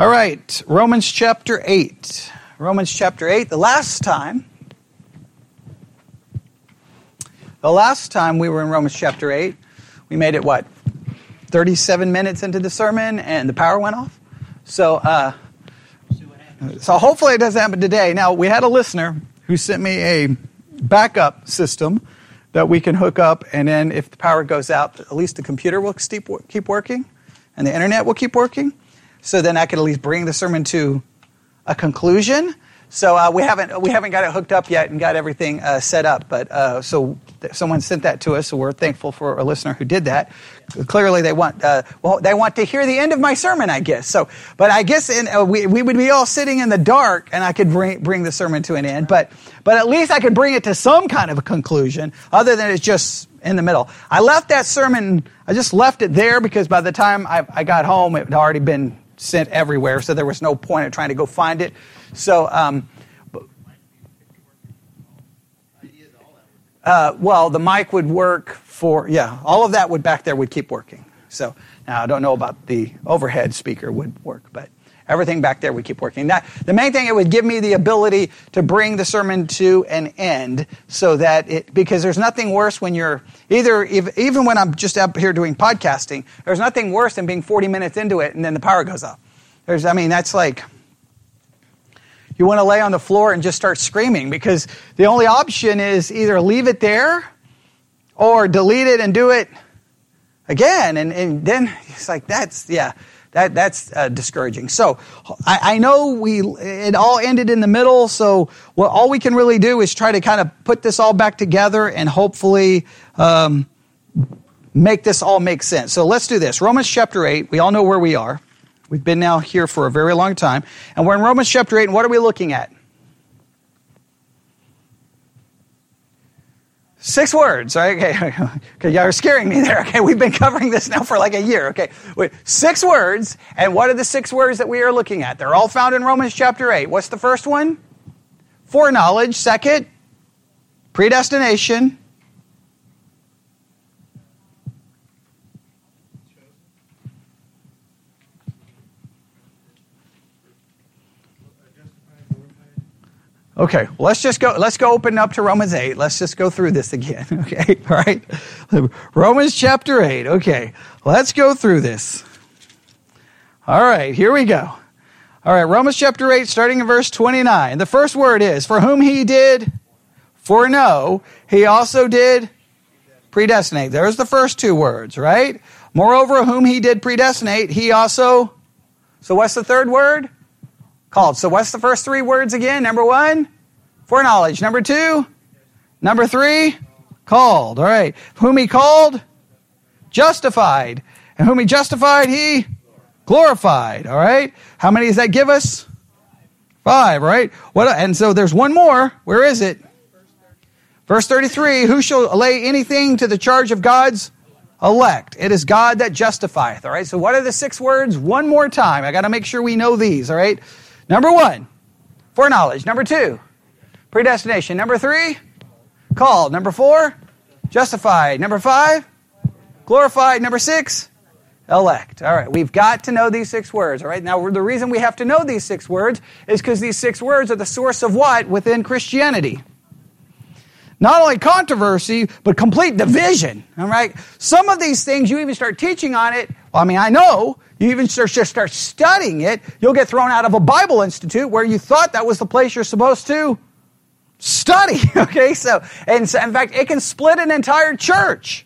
All right, Romans chapter 8. Romans chapter 8. The last time, the last time we were in Romans chapter 8, we made it what? 37 minutes into the sermon and the power went off. So, uh, so hopefully it doesn't happen today. Now, we had a listener who sent me a backup system that we can hook up, and then if the power goes out, at least the computer will keep working and the internet will keep working. So then I could at least bring the sermon to a conclusion. So uh, we haven't we haven't got it hooked up yet and got everything uh, set up. But uh, so someone sent that to us, so we're thankful for a listener who did that. Clearly, they want uh, well they want to hear the end of my sermon, I guess. So, but I guess in, uh, we we would be all sitting in the dark, and I could bring bring the sermon to an end. But but at least I could bring it to some kind of a conclusion, other than it's just in the middle. I left that sermon. I just left it there because by the time I, I got home, it had already been sent everywhere, so there was no point in trying to go find it. So, um, uh, well, the mic would work for, yeah, all of that would back there would keep working. So now I don't know about the overhead speaker would work, but everything back there would keep working. That, the main thing, it would give me the ability to bring the sermon to an end so that it, because there's nothing worse when you're either, if, even when I'm just up here doing podcasting, there's nothing worse than being 40 minutes into it and then the power goes off. There's, I mean, that's like, you want to lay on the floor and just start screaming because the only option is either leave it there or delete it and do it again. And, and then it's like, that's, yeah, that, that's uh, discouraging. So I, I, know we, it all ended in the middle. So what, all we can really do is try to kind of put this all back together and hopefully, um, make this all make sense. So let's do this. Romans chapter 8, we all know where we are. We've been now here for a very long time. And we're in Romans chapter 8, and what are we looking at? Six words, right? Okay, okay, y'all are scaring me there. Okay, we've been covering this now for like a year. Okay, Wait, six words, and what are the six words that we are looking at? They're all found in Romans chapter 8. What's the first one? Foreknowledge. Second, predestination. Okay, well, let's just go. Let's go open up to Romans eight. Let's just go through this again. Okay, all right. Romans chapter eight. Okay, let's go through this. All right, here we go. All right, Romans chapter eight, starting in verse twenty-nine. The first word is for whom he did foreknow, he also did predestinate. There's the first two words, right? Moreover, whom he did predestinate, he also. So what's the third word? Called. So what's the first three words again? Number one, foreknowledge. Number two, number three, called. All right. Whom he called, justified. And whom he justified, he glorified. All right. How many does that give us? Five, right? What? And so there's one more. Where is it? Verse 33 Who shall lay anything to the charge of God's elect? It is God that justifieth. All right. So what are the six words? One more time. I got to make sure we know these. All right. Number one, foreknowledge. Number two, predestination. Number three, called. Number four, justified. Number five, glorified. Number six, elect. All right, we've got to know these six words. All right, now the reason we have to know these six words is because these six words are the source of what within Christianity? Not only controversy, but complete division. All right, some of these things you even start teaching on it. Well, I mean, I know you even just start studying it, you'll get thrown out of a Bible institute where you thought that was the place you're supposed to study. Okay, so, and so, in fact, it can split an entire church.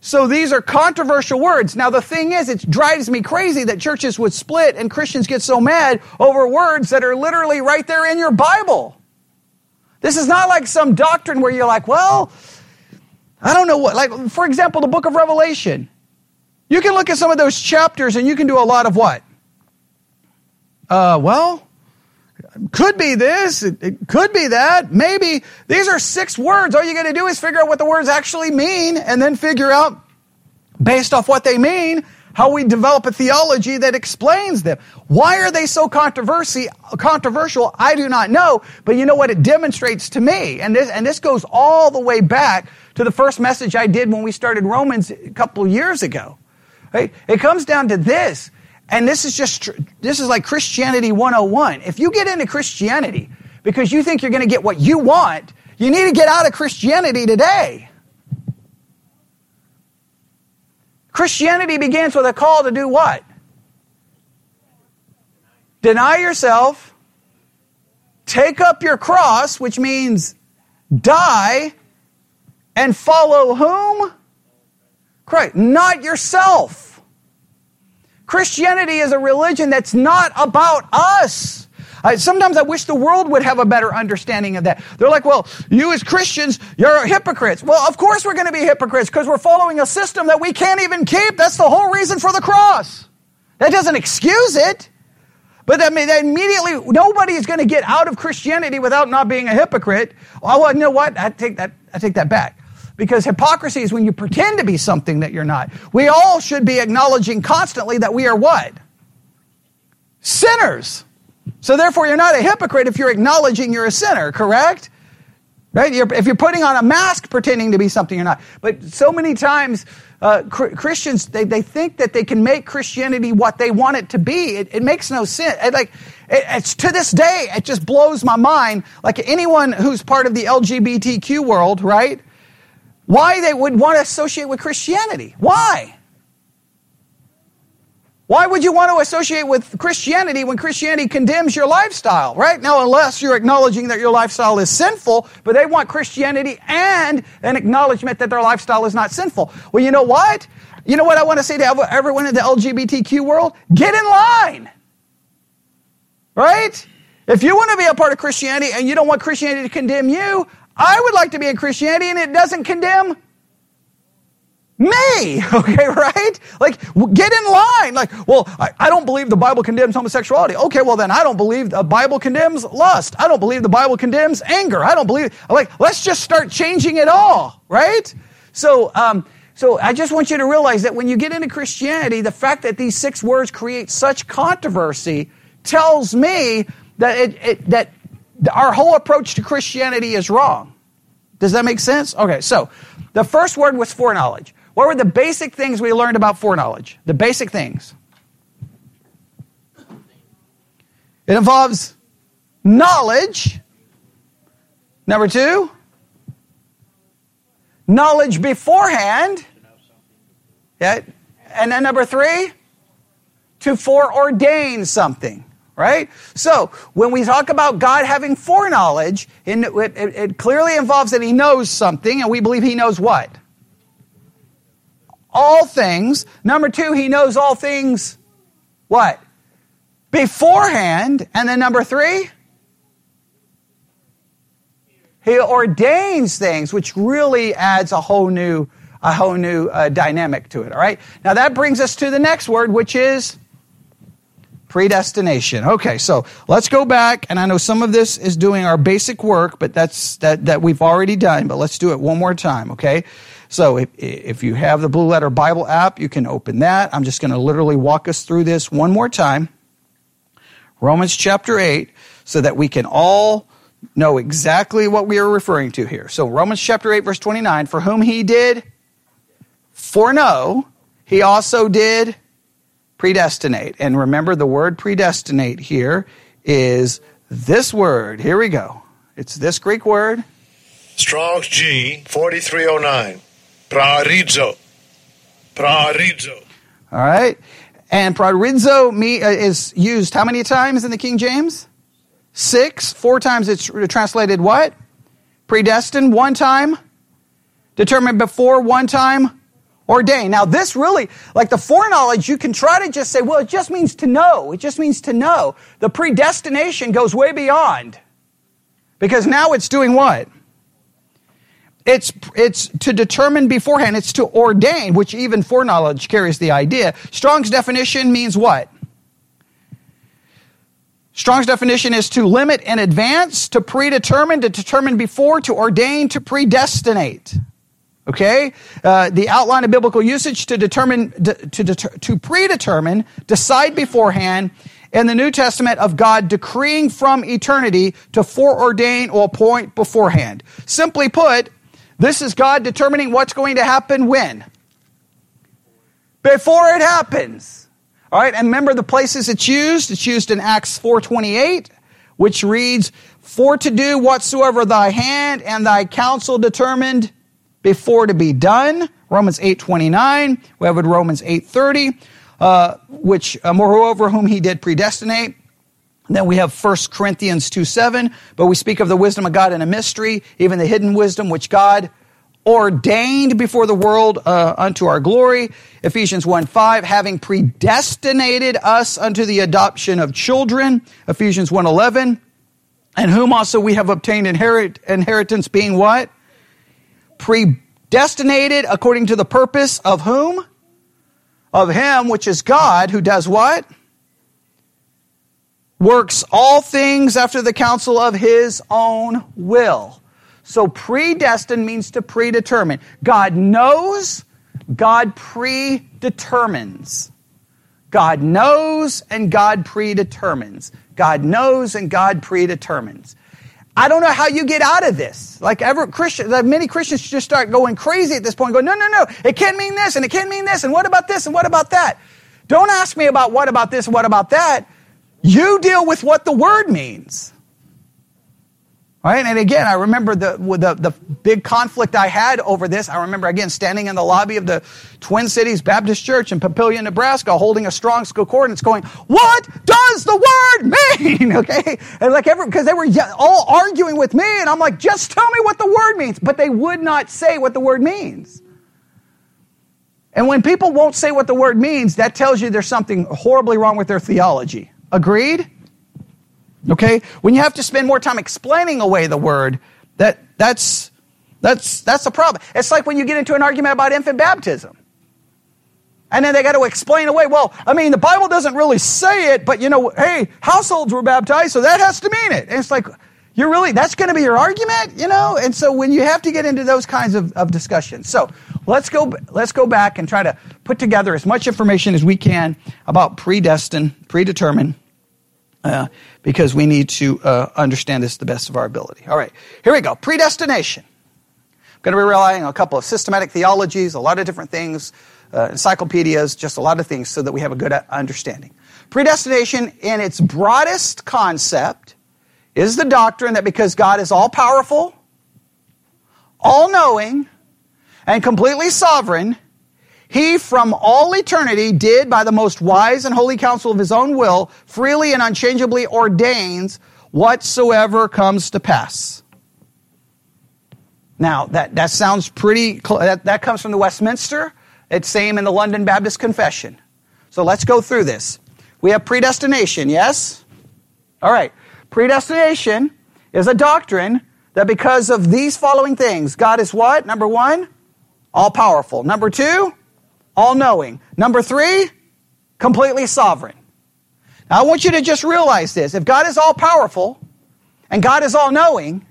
So these are controversial words. Now the thing is, it drives me crazy that churches would split and Christians get so mad over words that are literally right there in your Bible. This is not like some doctrine where you're like, well, I don't know what, like, for example, the book of Revelation. You can look at some of those chapters and you can do a lot of what? Uh, well, could be this, it, it could be that, maybe. These are six words. All you got to do is figure out what the words actually mean and then figure out, based off what they mean, how we develop a theology that explains them. Why are they so controversy, controversial? I do not know, but you know what it demonstrates to me, and this, and this goes all the way back to the first message I did when we started Romans a couple years ago. Right? It comes down to this. and this is just, this is like Christianity 101. If you get into Christianity because you think you're going to get what you want, you need to get out of Christianity today. Christianity begins with a call to do what? Deny yourself, take up your cross, which means die, and follow whom? Christ, not yourself. Christianity is a religion that's not about us. I, sometimes I wish the world would have a better understanding of that. They're like, well, you as Christians, you're hypocrites. Well, of course we're going to be hypocrites because we're following a system that we can't even keep. That's the whole reason for the cross. That doesn't excuse it. But I mean, immediately, nobody is going to get out of Christianity without not being a hypocrite. Oh, well, you know what? I take that, I take that back. Because hypocrisy is when you pretend to be something that you're not. We all should be acknowledging constantly that we are what? Sinners. So therefore, you're not a hypocrite if you're acknowledging you're a sinner, correct? Right? You're, if you're putting on a mask pretending to be something you're not. But so many times, uh, cr- Christians, they, they think that they can make Christianity what they want it to be. It, it makes no sense. It, like, it, it's to this day, it just blows my mind. Like anyone who's part of the LGBTQ world, right? Why they would want to associate with Christianity. Why? Why would you want to associate with Christianity when Christianity condemns your lifestyle, right? Now, unless you're acknowledging that your lifestyle is sinful, but they want Christianity and an acknowledgement that their lifestyle is not sinful. Well, you know what? You know what I want to say to everyone in the LGBTQ world? Get in line. Right? If you want to be a part of Christianity and you don't want Christianity to condemn you, I would like to be in Christianity and it doesn't condemn me, okay, right? Like, get in line. Like, well, I, I, don't believe the Bible condemns homosexuality. Okay, well, then I don't believe the Bible condemns lust. I don't believe the Bible condemns anger. I don't believe, like, let's just start changing it all, right? So, um, so I just want you to realize that when you get into Christianity, the fact that these six words create such controversy tells me that it, it that our whole approach to Christianity is wrong. Does that make sense? Okay, so the first word was foreknowledge. What were the basic things we learned about foreknowledge? The basic things. It involves knowledge. Number two, knowledge beforehand. Yeah. And then number three, to foreordain something. Right? So, when we talk about God having foreknowledge, it, it, it clearly involves that He knows something, and we believe He knows what? all things. Number two, he knows all things what? Beforehand. And then number three, he ordains things, which really adds a whole new, a whole new uh, dynamic to it. All right. Now that brings us to the next word, which is predestination. Okay, so let's go back, and I know some of this is doing our basic work, but that's that that we've already done. But let's do it one more time. Okay. So if, if you have the Blue Letter Bible app, you can open that. I'm just going to literally walk us through this one more time. Romans chapter 8, so that we can all know exactly what we are referring to here. So Romans chapter 8, verse 29, for whom he did foreknow, he also did predestinate. And remember, the word predestinate here is this word. Here we go. It's this Greek word. Strong's G 4309. Proorizo. Proorizo. All right. And proorizo uh, is used how many times in the King James? Six. Four times it's translated what? Predestined. One time. Determined before. One time. Ordained. Now, this really, like the foreknowledge, you can try to just say, well, it just means to know. It just means to know. The predestination goes way beyond. Because now it's doing what? It's, it's to determine beforehand. It's to ordain, which even foreknowledge carries the idea. Strong's definition means what? Strong's definition is to limit in advance, to predetermine, to determine before, to ordain, to predestinate. Okay? Uh, the outline of biblical usage to determine, to, deter, to predetermine, decide beforehand, in the New Testament of God decreeing from eternity to foreordain or appoint beforehand. Simply put, this is God determining what's going to happen when? Before it happens. All right, and remember the places it's used? It's used in Acts 4:28, which reads, "For to do whatsoever thy hand and thy counsel determined before to be done." Romans 8:29. We have it Romans 8:30, uh, which uh, moreover whom he did predestinate. Then we have 1 Corinthians 2 7, but we speak of the wisdom of God in a mystery, even the hidden wisdom which God ordained before the world uh, unto our glory. Ephesians 1 5, having predestinated us unto the adoption of children. Ephesians 1 11, and whom also we have obtained inherit, inheritance, being what? Predestinated according to the purpose of whom? Of him, which is God, who does what? Works all things after the counsel of his own will. So predestined means to predetermine. God knows, God predetermines. God knows and God predetermines. God knows and God predetermines. I don't know how you get out of this. Like ever Christian, like many Christians just start going crazy at this point, going, no, no, no, it can't mean this and it can't mean this and what about this and what about that? Don't ask me about what about this and what about that. You deal with what the word means. Right? And again, I remember the, the, the, big conflict I had over this. I remember, again, standing in the lobby of the Twin Cities Baptist Church in Papillion, Nebraska, holding a Strong's Concordance going, What does the word mean? okay? And like, every, because they were all arguing with me, and I'm like, Just tell me what the word means. But they would not say what the word means. And when people won't say what the word means, that tells you there's something horribly wrong with their theology. Agreed? Okay? When you have to spend more time explaining away the word, that, that's, that's, that's a problem. It's like when you get into an argument about infant baptism. And then they got to explain away, well, I mean, the Bible doesn't really say it, but you know, hey, households were baptized, so that has to mean it. And it's like, you're really, that's going to be your argument, you know? And so when you have to get into those kinds of, of discussions. So let's go, let's go back and try to put together as much information as we can about predestined, predetermined, uh, because we need to uh, understand this to the best of our ability. All right, here we go. Predestination. I'm going to be relying on a couple of systematic theologies, a lot of different things, uh, encyclopedias, just a lot of things so that we have a good understanding. Predestination, in its broadest concept, is the doctrine that because God is all powerful, all knowing, and completely sovereign, he from all eternity did by the most wise and holy counsel of his own will freely and unchangeably ordains whatsoever comes to pass. Now, that, that sounds pretty, that, that comes from the Westminster. It's same in the London Baptist Confession. So let's go through this. We have predestination, yes? All right. Predestination is a doctrine that because of these following things, God is what? Number one, all powerful. Number two, all knowing. Number three, completely sovereign. Now, I want you to just realize this. If God is all powerful and God is all knowing,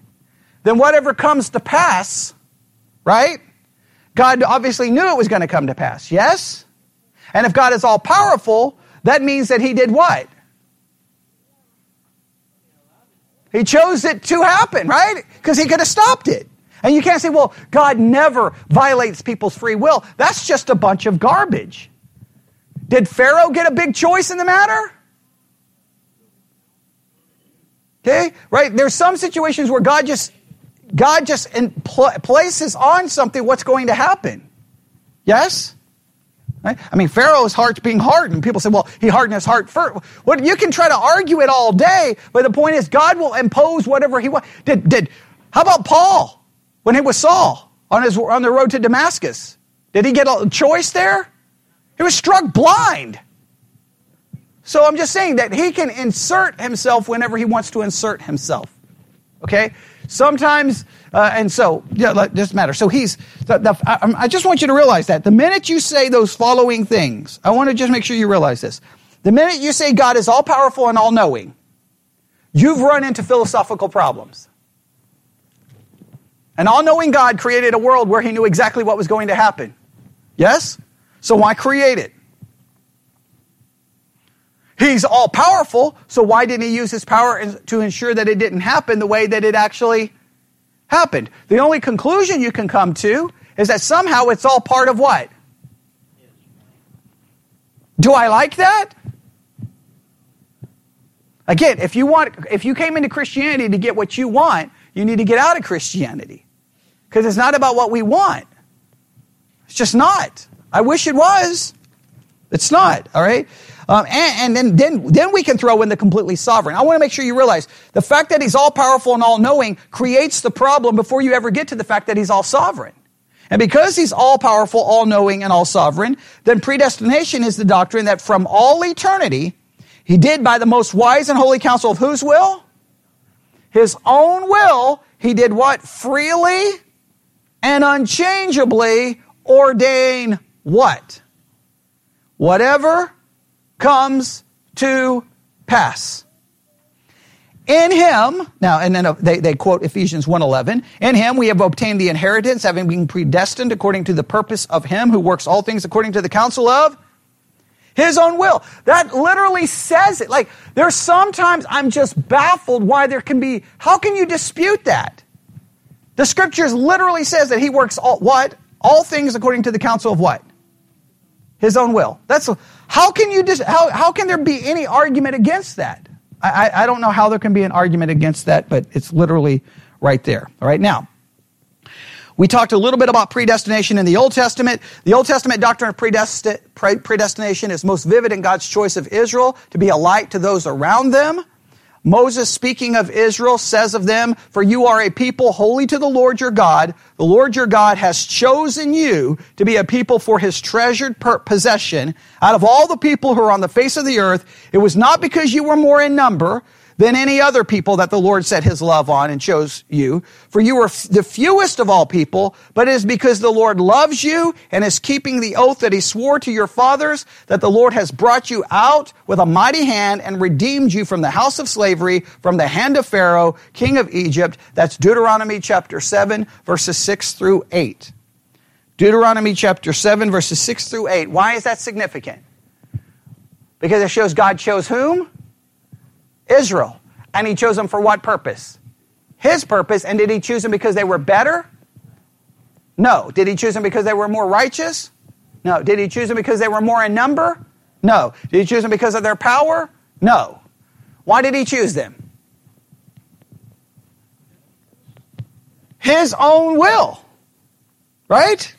then whatever comes to pass, right? God obviously knew it was going to come to pass, yes? And if God is all powerful, that means that He did what? He chose it to happen, right? Because He could have stopped it. And you can't say, well, God never violates people's free will. That's just a bunch of garbage. Did Pharaoh get a big choice in the matter? Okay, right? There's some situations where God just God just impl- places on something what's going to happen. Yes? Right? I mean, Pharaoh's heart's being hardened. People say, well, he hardened his heart first. Well, you can try to argue it all day, but the point is, God will impose whatever he wants. Did, did, how about Paul? When it was Saul on, his, on the road to Damascus? Did he get a choice there? He was struck blind. So I'm just saying that he can insert himself whenever he wants to insert himself. Okay? Sometimes, uh, and so, yeah, it doesn't matter. So he's, the, the, I, I just want you to realize that. The minute you say those following things, I want to just make sure you realize this. The minute you say God is all powerful and all knowing, you've run into philosophical problems. An all knowing God created a world where he knew exactly what was going to happen. Yes? So why create it? He's all powerful, so why didn't he use his power to ensure that it didn't happen the way that it actually happened? The only conclusion you can come to is that somehow it's all part of what? Do I like that? Again, if you want if you came into Christianity to get what you want, you need to get out of Christianity. Because it's not about what we want. It's just not. I wish it was. It's not, all right? Um, and, and then, then, then we can throw in the completely sovereign. I want to make sure you realize the fact that he's all powerful and all knowing creates the problem before you ever get to the fact that he's all sovereign. And because he's all powerful, all knowing, and all sovereign, then predestination is the doctrine that from all eternity, he did by the most wise and holy counsel of whose will? His own will. He did what? Freely and unchangeably ordain what? Whatever comes to pass. In him, now, and then uh, they, they quote Ephesians 1.11, in him we have obtained the inheritance, having been predestined according to the purpose of him who works all things according to the counsel of his own will. That literally says it. Like, there's sometimes I'm just baffled why there can be, how can you dispute that? The scriptures literally says that he works all, what? All things according to the counsel of what? His own will. That's, how can you, dis, how, how can there be any argument against that? I, I don't know how there can be an argument against that, but it's literally right there. All right, now, we talked a little bit about predestination in the Old Testament. The Old Testament doctrine of predestination is most vivid in God's choice of Israel to be a light to those around them. Moses, speaking of Israel, says of them, For you are a people holy to the Lord your God. The Lord your God has chosen you to be a people for his treasured possession. Out of all the people who are on the face of the earth, it was not because you were more in number, than any other people that the Lord set his love on and chose you. For you were the fewest of all people, but it is because the Lord loves you and is keeping the oath that he swore to your fathers that the Lord has brought you out with a mighty hand and redeemed you from the house of slavery, from the hand of Pharaoh, king of Egypt. That's Deuteronomy chapter 7, verses 6 through 8. Deuteronomy chapter 7, verses 6 through 8. Why is that significant? Because it shows God chose whom? Israel. And he chose them for what purpose? His purpose. And did he choose them because they were better? No. Did he choose them because they were more righteous? No. Did he choose them because they were more in number? No. Did he choose them because of their power? No. Why did he choose them? His own will. Right?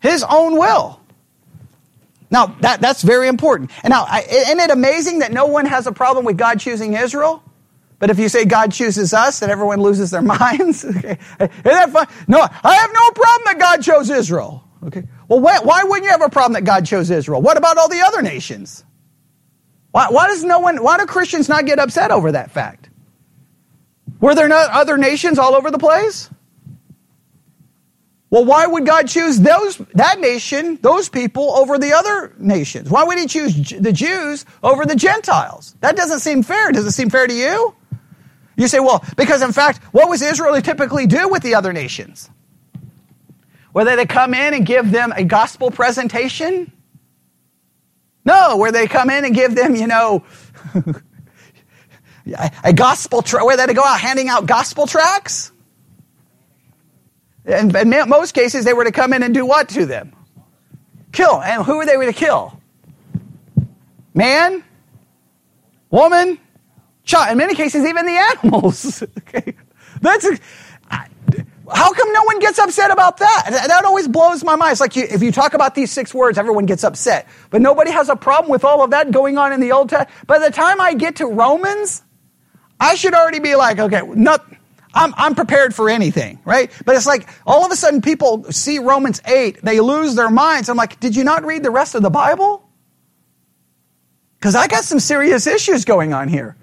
His own will. Now, that, that's very important. And now, isn't it amazing that no one has a problem with God choosing Israel? But if you say God chooses us, then everyone loses their minds. okay. Isn't that fun? No, I have no problem that God chose Israel. Okay. Well, why, why wouldn't you have a problem that God chose Israel? What about all the other nations? Why, why does no one, why do Christians not get upset over that fact? Were there not other nations all over the place? Well, why would God choose those, that nation, those people over the other nations? Why would he choose the Jews over the Gentiles? That doesn't seem fair. Does it seem fair to you? You say, well, because in fact, what was Israel typically do with the other nations? Whether they come in and give them a gospel presentation? No, where they come in and give them, you know, a gospel, tra- where they go out handing out gospel tracts? And in most cases, they were to come in and do what to them? Kill. And who were they to kill? Man, woman, child. In many cases, even the animals. okay. That's how come no one gets upset about that? That always blows my mind. It's like you, if you talk about these six words, everyone gets upset. But nobody has a problem with all of that going on in the Old Testament. By the time I get to Romans, I should already be like, okay, not, I'm, I'm prepared for anything, right? But it's like all of a sudden people see Romans 8, they lose their minds. I'm like, did you not read the rest of the Bible? Because I got some serious issues going on here.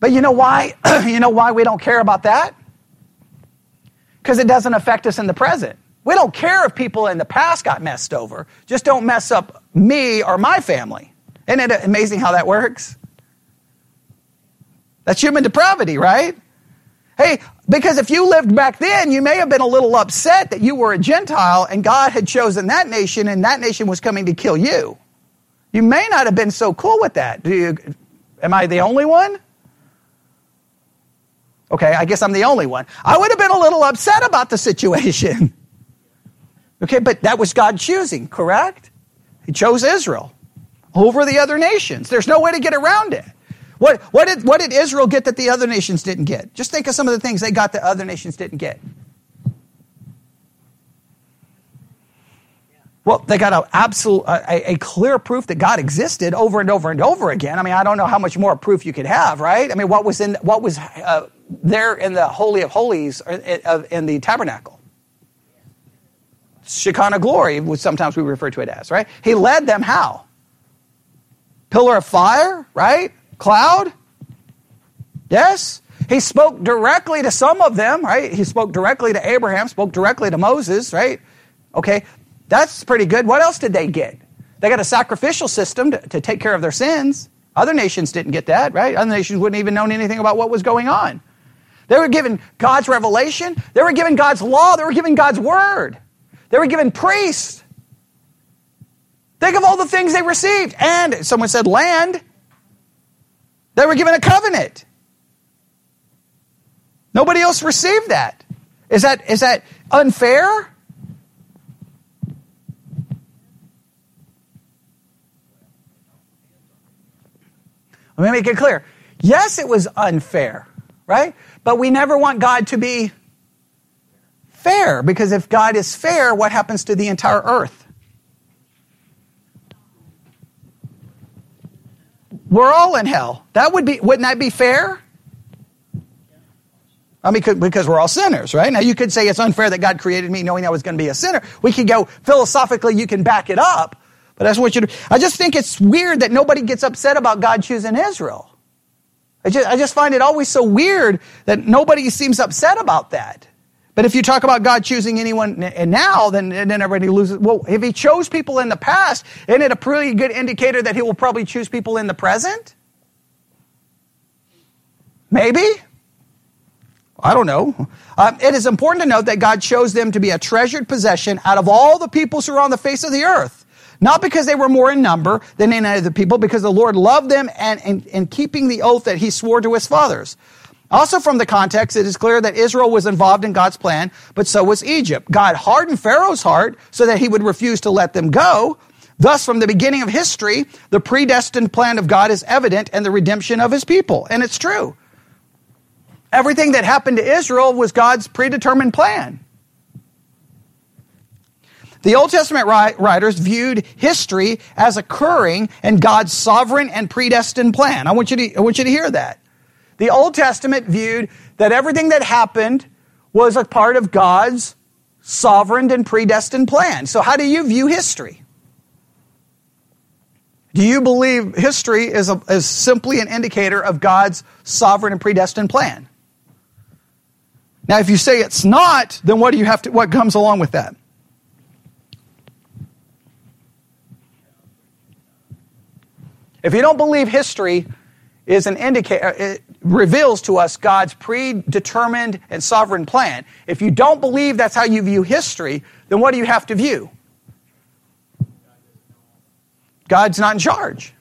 But you know why? you know why we don't care about that? Because it doesn't affect us in the present. We don't care if people in the past got messed over. Just don't mess up me or my family. Isn't it amazing how that works? That's human depravity, right? Hey, because if you lived back then, you may have been a little upset that you were a Gentile and God had chosen that nation and that nation was coming to kill you. You may not have been so cool with that. Do you, am I the only one? Okay, I guess I'm the only one. I would have been a little upset about the situation. okay, but that was God choosing, correct? He chose Israel over the other nations. There's no way to get around it. What, what, did, what did Israel get that the other nations didn't get? Just think of some of the things they got that other nations didn't get. Well, they got a absolute, a, a, clear proof that God existed over and over and over again. I mean, I don't know how much more proof you could have, right? I mean, what was in what was uh, there in the holy of holies uh, in the tabernacle? Shekinah glory, which sometimes we refer to it as, right? He led them how? Pillar of fire, right? Cloud? Yes? He spoke directly to some of them, right? He spoke directly to Abraham, spoke directly to Moses, right? Okay, that's pretty good. What else did they get? They got a sacrificial system to, to take care of their sins. Other nations didn't get that, right? Other nations wouldn't even known anything about what was going on. They were given God's revelation. They were given God's law. They were given God's word. They were given priests. Think of all the things they received. And someone said land. They were given a covenant. Nobody else received that. Is that, is that unfair? Let me make it clear. Yes, it was unfair, right? But we never want God to be fair because if God is fair, what happens to the entire earth? We're all in hell. That would be, wouldn't that be fair? I mean, because we're all sinners, right? Now, you could say it's unfair that God created me knowing I was going to be a sinner. We could go philosophically, you can back it up. But that's what you do. I just think it's weird that nobody gets upset about God choosing Israel. I just, I just find it always so weird that nobody seems upset about that. But if you talk about God choosing anyone now, then, then everybody loses. Well, if he chose people in the past, isn't it a pretty good indicator that he will probably choose people in the present? Maybe? I don't know. Um, it is important to note that God chose them to be a treasured possession out of all the peoples who are on the face of the earth. Not because they were more in number than any other people, because the Lord loved them and, and keeping the oath that he swore to his fathers. Also from the context, it is clear that Israel was involved in God's plan, but so was Egypt. God hardened Pharaoh's heart so that he would refuse to let them go. Thus, from the beginning of history, the predestined plan of God is evident and the redemption of his people. And it's true. Everything that happened to Israel was God's predetermined plan. The Old Testament writers viewed history as occurring in God's sovereign and predestined plan. I want you to, I want you to hear that. The Old Testament viewed that everything that happened was a part of God's sovereign and predestined plan. So, how do you view history? Do you believe history is, a, is simply an indicator of God's sovereign and predestined plan? Now, if you say it's not, then what do you have to, what comes along with that? If you don't believe history is an indicator, uh, it reveals to us God's predetermined and sovereign plan. If you don't believe that's how you view history, then what do you have to view? God's not in charge.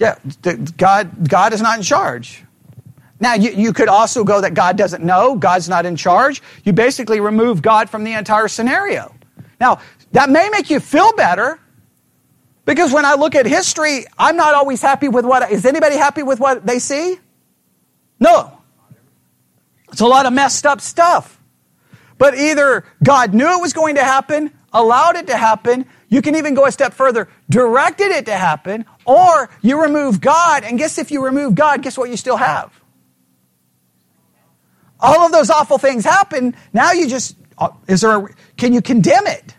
Yeah, God, God is not in charge. Now, you, you could also go that God doesn't know, God's not in charge. You basically remove God from the entire scenario. Now, that may make you feel better because when I look at history, I'm not always happy with what. Is anybody happy with what they see? No. It's a lot of messed up stuff. But either God knew it was going to happen, allowed it to happen, you can even go a step further, directed it to happen, or you remove God, and guess if you remove God, guess what you still have? All of those awful things happen. Now you just, uh, is there a, can you condemn it?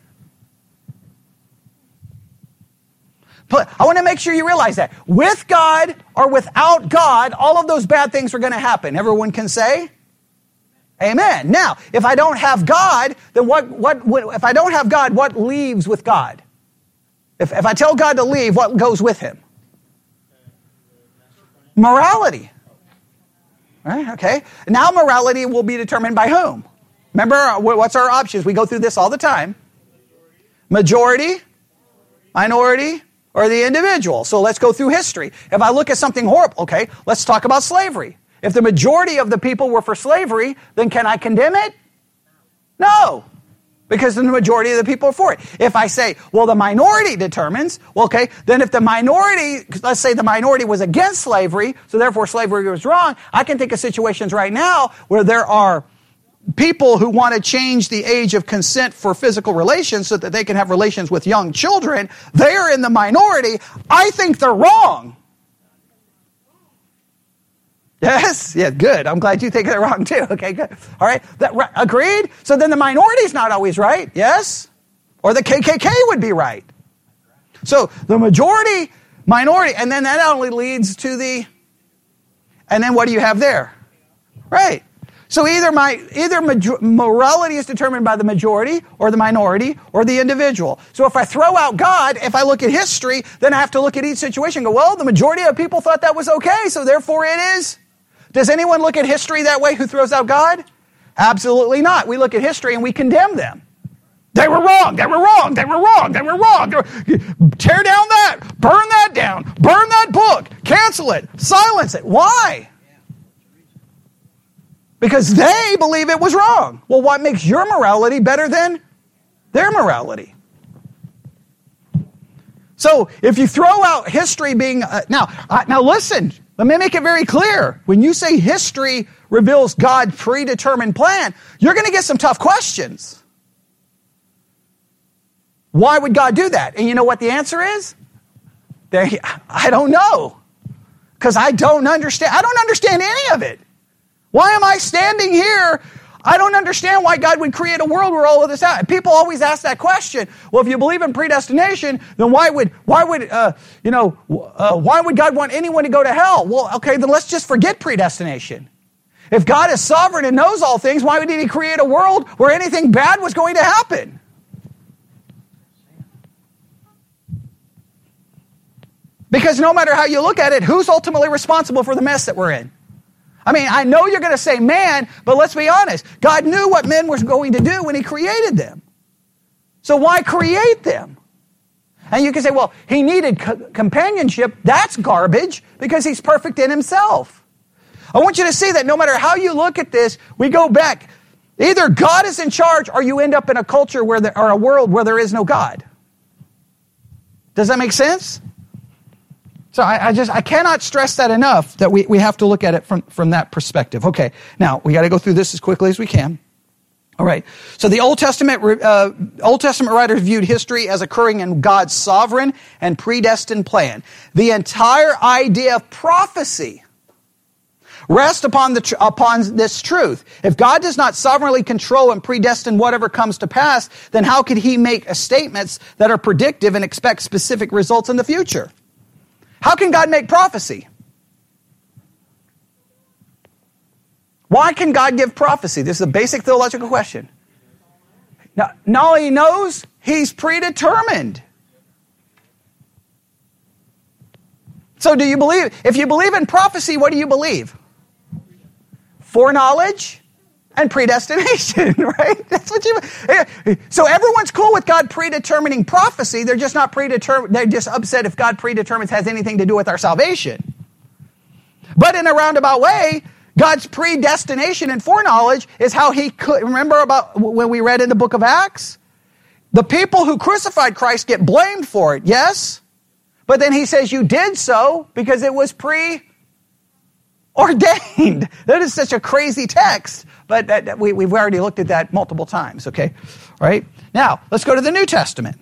I want to make sure you realize that. With God or without God, all of those bad things are going to happen. Everyone can say, Amen. Now, if I don't have God, then what, what, what if I don't have God, what leaves with God? If, if I tell God to leave, what goes with him? Morality. Right? Okay. Now morality will be determined by whom? Remember, uh, what's our options? We go through this all the time. Majority, minority, or the individual. So let's go through history. If I look at something horrible, okay, let's talk about slavery. If the majority of the people were for slavery, then can I condemn it? No. because the majority of the people are for it. If I say, well, the minority determines, well, okay, then if the minority, let's say the minority was against slavery, so therefore slavery was wrong, I can think of situations right now where there are people who want to change the age of consent for physical relations so that they can have relations with young children. They're in the minority. I think they're wrong. Yes, yeah, good. I'm glad you think they're wrong too. Okay, good. All right, that, right, agreed. So then the minority's not always right. Yes, or the KKK would be right. So the majority, minority, and then that only leads to the. And then what do you have there? Right. So either my either major, morality is determined by the majority or the minority or the individual. So if I throw out God, if I look at history, then I have to look at each situation and go, well, the majority of people thought that was okay, so therefore it is does anyone look at history that way who throws out God? Absolutely not. We look at history and we condemn them. They were wrong. They were wrong. They were wrong. They were wrong. Tear down that. Burn that down. Burn that book. Cancel it. Silence it. Why? Because they believe it was wrong. Well, what makes your morality better than their morality? So if you throw out history being uh, now, uh, now listen, let me make it very clear. When you say history reveals God's predetermined plan, you're going to get some tough questions. Why would God do that? And you know what the answer is? I don't know. Because I don't understand. I don't understand any of it. Why am I standing here I don't understand why God would create a world where all of this happened. People always ask that question. Well, if you believe in predestination, then why would why would uh, you know uh, why would God want anyone to go to hell? Well, okay, then let's just forget predestination. If God is sovereign and knows all things, why would He create a world where anything bad was going to happen? Because no matter how you look at it, who's ultimately responsible for the mess that we're in? I mean, I know you're going to say man, but let's be honest. God knew what men were going to do when He created them. So why create them? And you can say, well, He needed co- companionship. That's garbage because He's perfect in Himself. I want you to see that no matter how you look at this, we go back. Either God is in charge or you end up in a culture where there, or a world where there is no God. Does that make sense? So I, I, just I cannot stress that enough that we, we have to look at it from, from that perspective. Okay, now we got to go through this as quickly as we can. All right. So the Old Testament uh, Old Testament writers viewed history as occurring in God's sovereign and predestined plan. The entire idea of prophecy rests upon the upon this truth. If God does not sovereignly control and predestine whatever comes to pass, then how could He make statements that are predictive and expect specific results in the future? How can God make prophecy? Why can God give prophecy? This is a basic theological question. Now, only he knows, he's predetermined. So, do you believe? If you believe in prophecy, what do you believe? Foreknowledge and predestination, right? That's what you. Eh, so everyone's cool with God predetermining prophecy. They're just not predetermined. They're just upset if God predetermines has anything to do with our salvation. But in a roundabout way, God's predestination and foreknowledge is how He could. Remember about when we read in the book of Acts, the people who crucified Christ get blamed for it. Yes, but then He says you did so because it was pre ordained. That is such a crazy text, but that, we, we've already looked at that multiple times, okay? All right? Now, let's go to the New Testament.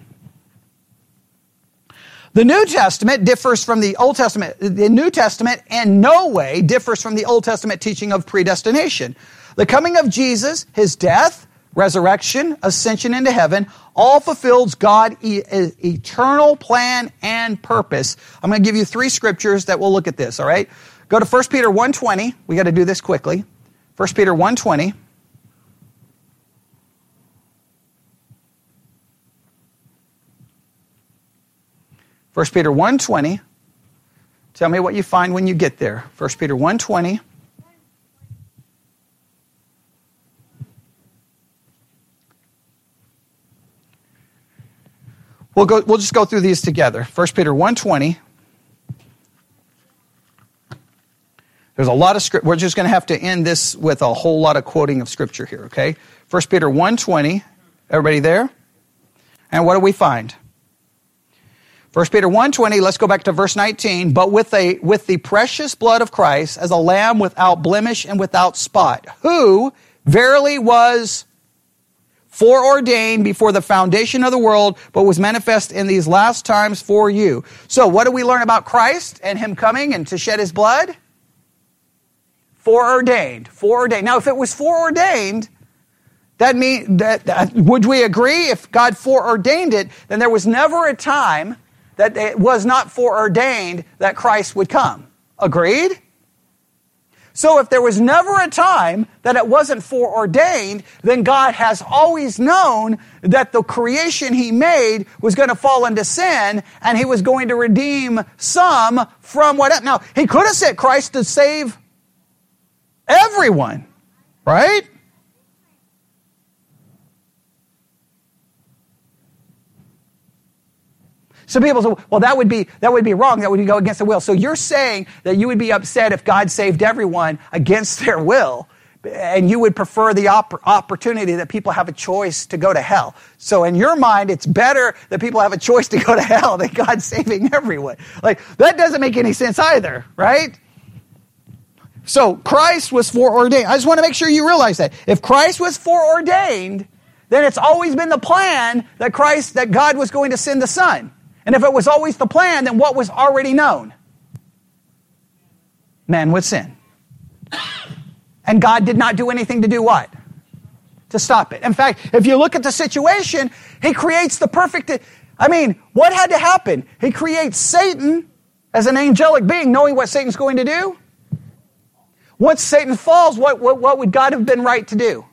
The New Testament differs from the Old Testament. The New Testament in no way differs from the Old Testament teaching of predestination. The coming of Jesus, his death, resurrection, ascension into heaven, all fulfills God's eternal plan and purpose. I'm going to give you three scriptures that will look at this, all right? Go to 1 Peter 1.20. We got to do this quickly. 1 Peter 1.20. First Peter 1.20. Tell me what you find when you get there. 1 Peter 1.20. We'll, go, we'll just go through these together. 1 Peter 1.20. There's a lot of script. We're just going to have to end this with a whole lot of quoting of scripture here, okay? 1 Peter 1.20. Everybody there? And what do we find? 1 Peter 1:20, let's go back to verse 19, but with a with the precious blood of Christ as a lamb without blemish and without spot, who verily was foreordained before the foundation of the world, but was manifest in these last times for you. So, what do we learn about Christ and him coming and to shed his blood? Foreordained. Foreordained. Now, if it was foreordained, that mean that, that would we agree if God foreordained it, then there was never a time that it was not foreordained that Christ would come. Agreed? So if there was never a time that it wasn't foreordained, then God has always known that the creation he made was going to fall into sin and he was going to redeem some from what. Now, he could have sent Christ to save everyone, right? Some people say, well, that would be, that would be wrong. That would go against the will. So you're saying that you would be upset if God saved everyone against their will. And you would prefer the op- opportunity that people have a choice to go to hell. So in your mind, it's better that people have a choice to go to hell than God saving everyone. Like, that doesn't make any sense either, right? So Christ was foreordained. I just want to make sure you realize that. If Christ was foreordained, then it's always been the plan that Christ, that God was going to send the Son. And if it was always the plan, then what was already known? Man would sin. And God did not do anything to do what? To stop it. In fact, if you look at the situation, He creates the perfect. I mean, what had to happen? He creates Satan as an angelic being, knowing what Satan's going to do. Once Satan falls, what, what, what would God have been right to do?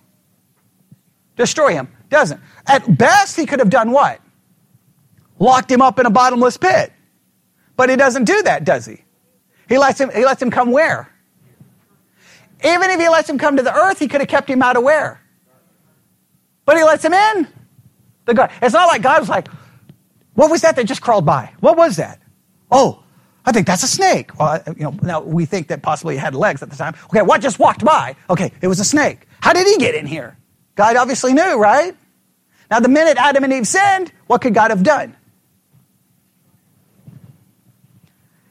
Destroy him. Doesn't. At best, he could have done what? locked him up in a bottomless pit. But he doesn't do that, does he? He lets him, he lets him come where? Even if he lets him come to the earth, he could have kept him out of where? But he lets him in. The God. It's not like God was like, what was that that just crawled by? What was that? Oh, I think that's a snake. Well, you know, now we think that possibly it had legs at the time. Okay, what just walked by? Okay, it was a snake. How did he get in here? God obviously knew, right? Now, the minute Adam and Eve sinned, what could God have done?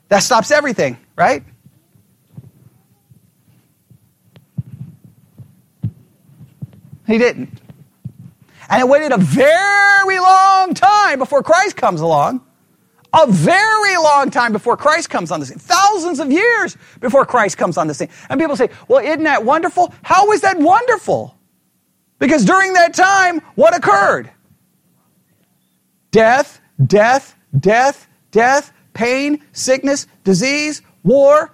That stops everything, right? He didn't. And it waited a very long time before Christ comes along. A very long time before Christ comes on the scene. Thousands of years before Christ comes on the scene. And people say, well, isn't that wonderful? How is that wonderful? Because during that time, what occurred? Death, death, death, death, pain, sickness, disease, war,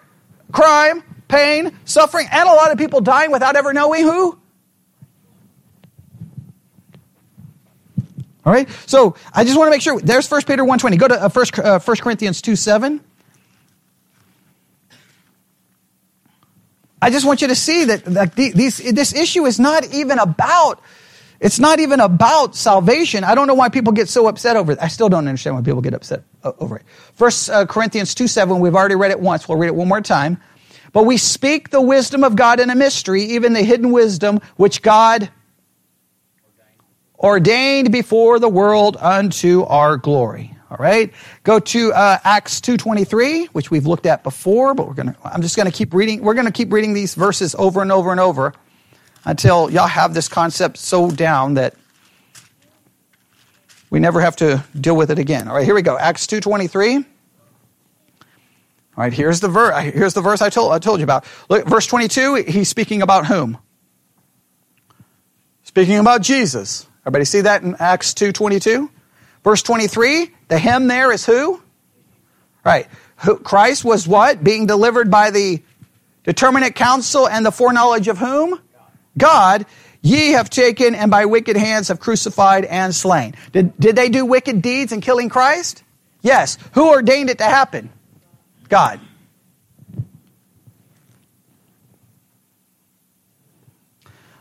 crime, pain, suffering, and a lot of people dying without ever knowing who. All right, so I just want to make sure. There's 1 Peter 1.20. Go to 1, uh, 1 uh, Corinthians 2 7. I just want you to see that, that these, this issue is not even about it's not even about salvation. I don't know why people get so upset over it. I still don't understand why people get upset uh, over it. First uh, Corinthians 2 7, we've already read it once. We'll read it one more time. But we speak the wisdom of God in a mystery, even the hidden wisdom which God ordained before the world unto our glory. All right. Go to uh, Acts 2.23, which we've looked at before, but we're going to, I'm just going to keep reading. We're going to keep reading these verses over and over and over until y'all have this concept so down that we never have to deal with it again. All right, here we go. Acts 2.23. All right, here's the, ver- here's the verse I told, I told you about. Look, verse 22, he's speaking about whom? Speaking about Jesus. Everybody see that in Acts 2.22? Verse 23, the him there is who? Right. Christ was what? Being delivered by the determinate counsel and the foreknowledge of whom? God, ye have taken and by wicked hands have crucified and slain. Did, did they do wicked deeds in killing Christ? Yes. Who ordained it to happen? God.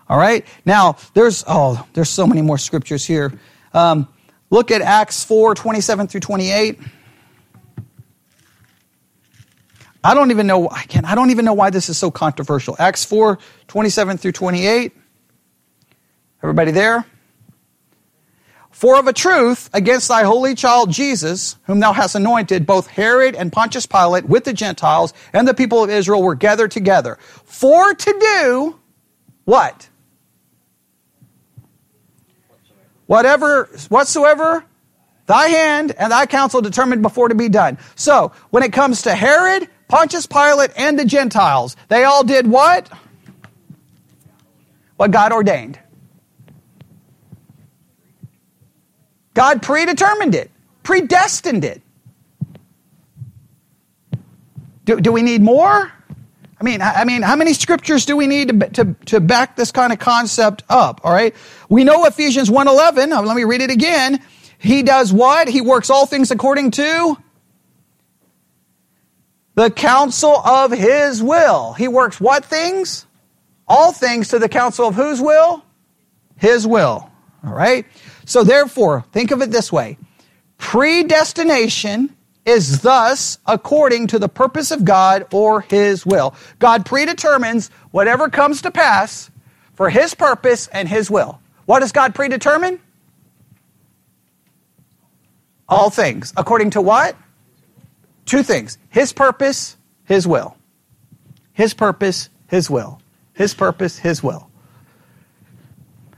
All right. Now there's oh there's so many more scriptures here. Um, look at Acts four twenty seven through twenty eight. I don't even know, again, I don't even know why this is so controversial. Acts 4, 27 through 28. Everybody there? For of a truth, against thy holy child Jesus, whom thou hast anointed, both Herod and Pontius Pilate with the Gentiles and the people of Israel were gathered together. For to do what? Whatever, whatsoever thy hand and thy counsel determined before to be done. So, when it comes to Herod, Pontius Pilate, and the Gentiles, they all did what? What God ordained. God predetermined it, predestined it. Do, do we need more? I mean, I mean, how many scriptures do we need to, to, to back this kind of concept up? All right. We know Ephesians 1.11. Uh, let me read it again. He does what? He works all things according to the counsel of his will. He works what things? All things to the counsel of whose will? His will. All right. So therefore, think of it this way. Predestination is thus according to the purpose of God or His will. God predetermines whatever comes to pass for His purpose and His will. What does God predetermine? All things. According to what? Two things. His purpose, His will. His purpose, His will. His purpose, His will.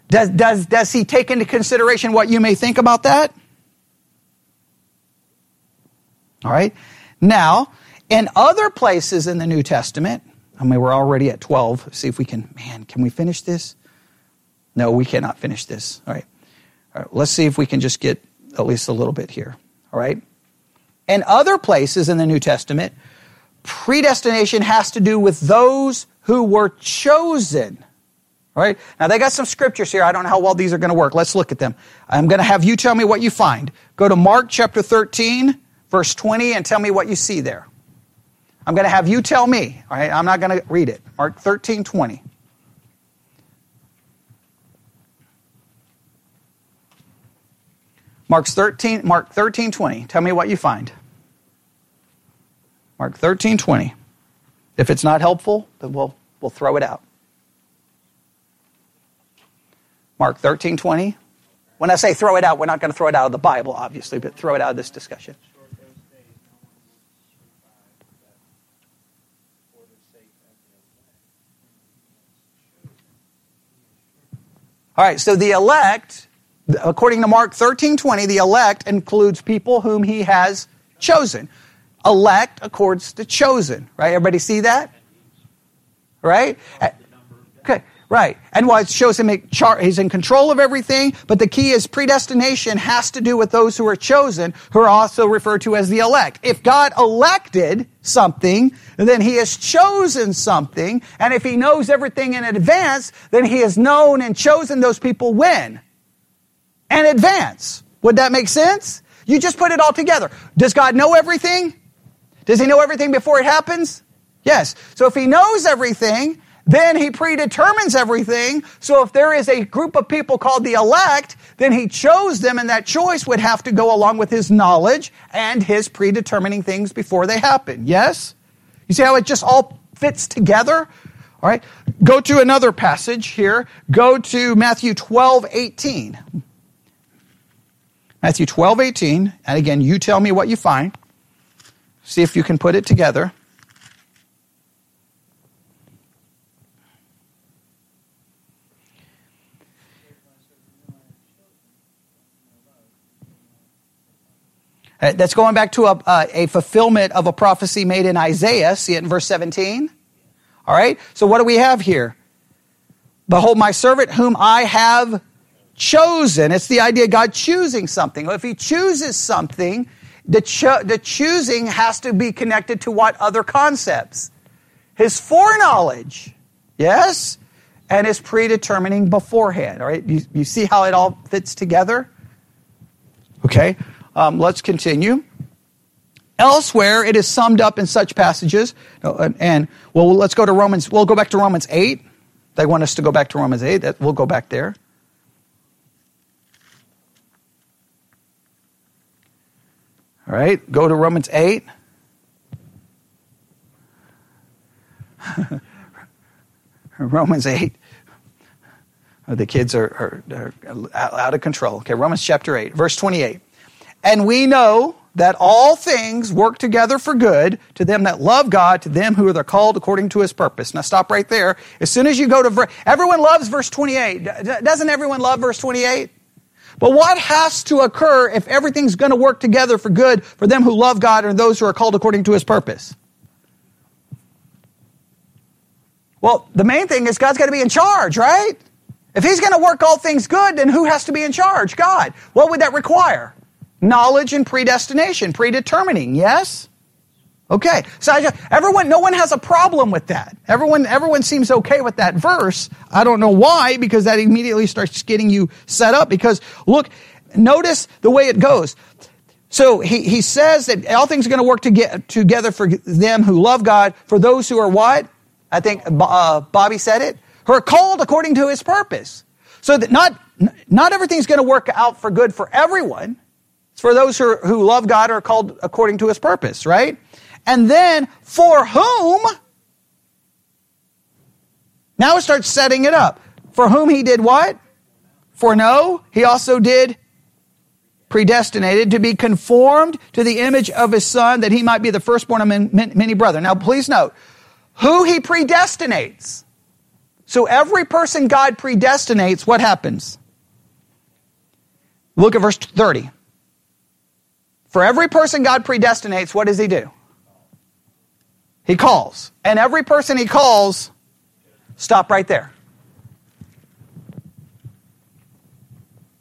Does, does, does he take into consideration what you may think about that? All right. Now, in other places in the New Testament, I mean, we're already at 12. See if we can, man, can we finish this? No, we cannot finish this. All right. All right. Let's see if we can just get at least a little bit here. All right. In other places in the New Testament, predestination has to do with those who were chosen all right? Now they got some scriptures here. I don't know how well these are going to work. Let's look at them. I'm going to have you tell me what you find. Go to Mark chapter 13, verse 20, and tell me what you see there. I'm going to have you tell me. All right? I'm not going to read it. Mark 13, 20. Mark's 13, Mark 13, 20. Tell me what you find. Mark 13, 20. If it's not helpful, then we'll, we'll throw it out. Mark 13, 20. When I say throw it out, we're not going to throw it out of the Bible, obviously, but throw it out of this discussion. All right, so the elect, according to Mark 13, 20, the elect includes people whom he has chosen. Elect accords to chosen, right? Everybody see that? Right? Right. And why it shows him he's in control of everything, but the key is predestination has to do with those who are chosen, who are also referred to as the elect. If God elected something, then he has chosen something, and if he knows everything in advance, then he has known and chosen those people when? In advance. Would that make sense? You just put it all together. Does God know everything? Does he know everything before it happens? Yes. So if he knows everything, then he predetermines everything. So if there is a group of people called the elect, then he chose them and that choice would have to go along with his knowledge and his predetermining things before they happen. Yes? You see how it just all fits together? All right. Go to another passage here. Go to Matthew 12, 18. Matthew 12, 18. And again, you tell me what you find. See if you can put it together. That's going back to a, uh, a fulfillment of a prophecy made in Isaiah. See it in verse 17? All right. So what do we have here? Behold, my servant whom I have chosen. It's the idea of God choosing something. If he chooses something, the, cho- the choosing has to be connected to what other concepts? His foreknowledge. Yes? And his predetermining beforehand. All right. You, you see how it all fits together? Okay. Um, let's continue. Elsewhere, it is summed up in such passages. And, and, well, let's go to Romans. We'll go back to Romans 8. They want us to go back to Romans 8. That, we'll go back there. All right, go to Romans 8. Romans 8. The kids are, are, are out of control. Okay, Romans chapter 8, verse 28. And we know that all things work together for good to them that love God, to them who are called according to his purpose. Now stop right there. As soon as you go to, ver- everyone loves verse 28. Doesn't everyone love verse 28? But what has to occur if everything's going to work together for good for them who love God and those who are called according to his purpose? Well, the main thing is God's got to be in charge, right? If he's going to work all things good, then who has to be in charge? God. What would that require? Knowledge and predestination, predetermining, yes? Okay. So just, everyone, no one has a problem with that. Everyone, everyone seems okay with that verse. I don't know why, because that immediately starts getting you set up. Because look, notice the way it goes. So he, he says that all things are going to work to get, together for them who love God, for those who are what? I think uh, Bobby said it. Who are called according to his purpose. So that not, not everything's going to work out for good for everyone. It's for those who, who love God are called according to his purpose, right? And then for whom? Now it starts setting it up. For whom he did what? foreknow, he also did predestinated to be conformed to the image of his son that he might be the firstborn of many brethren. Now please note, who he predestinates. So every person God predestinates, what happens? Look at verse 30. For every person God predestinates, what does he do? He calls. And every person he calls, stop right there.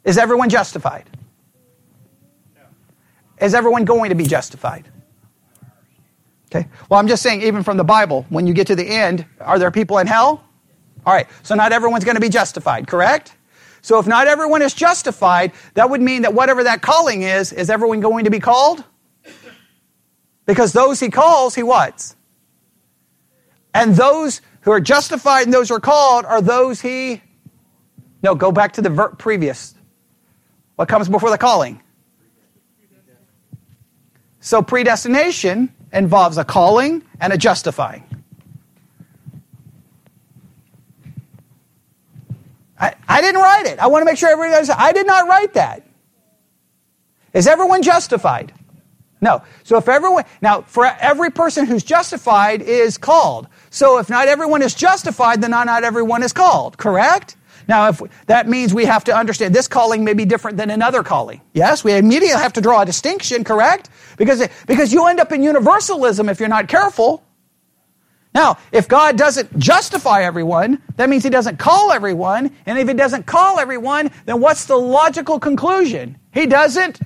Is everyone justified? Is everyone going to be justified? Okay. Well, I'm just saying, even from the Bible, when you get to the end, are there people in hell? All right. So not everyone's going to be justified, correct? So if not everyone is justified, that would mean that whatever that calling is, is everyone going to be called? Because those he calls, he what? And those who are justified and those who are called are those he. No, go back to the ver- previous. What comes before the calling? So predestination involves a calling and a justifying. I, I didn't write it. I want to make sure everybody knows I did not write that. Is everyone justified? No. So if everyone, now for every person who's justified is called. So if not everyone is justified, then not, everyone is called, correct? Now, if that means we have to understand this calling may be different than another calling. Yes, we immediately have to draw a distinction, correct? Because, because you end up in universalism if you're not careful. Now, if God doesn't justify everyone, that means He doesn't call everyone. And if He doesn't call everyone, then what's the logical conclusion? He doesn't.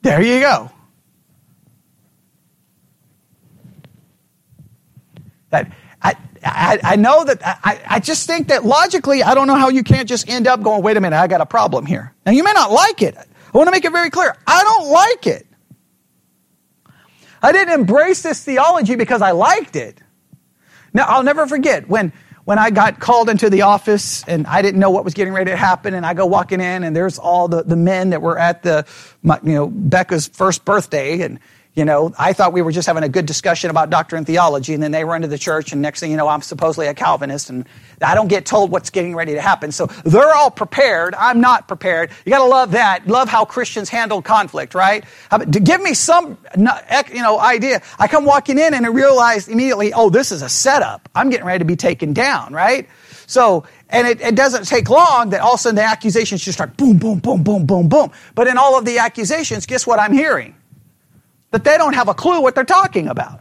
There you go. That I, I, know that I, I just think that logically, I don't know how you can't just end up going, wait a minute, I got a problem here. Now you may not like it. I want to make it very clear. I don't like it. I didn't embrace this theology because I liked it. Now, I'll never forget when, when I got called into the office and I didn't know what was getting ready to happen, and I go walking in, and there's all the, the men that were at the, you know, Becca's first birthday, and you know, I thought we were just having a good discussion about doctrine and theology, and then they run to the church, and next thing you know, I'm supposedly a Calvinist, and I don't get told what's getting ready to happen. So they're all prepared. I'm not prepared. You got to love that. Love how Christians handle conflict, right? Give me some, you know, idea. I come walking in and I realize immediately, oh, this is a setup. I'm getting ready to be taken down, right? So, and it, it, doesn't take long that all of a sudden the accusations just start boom, boom, boom, boom, boom, boom. But in all of the accusations, guess what I'm hearing? That they don't have a clue what they're talking about.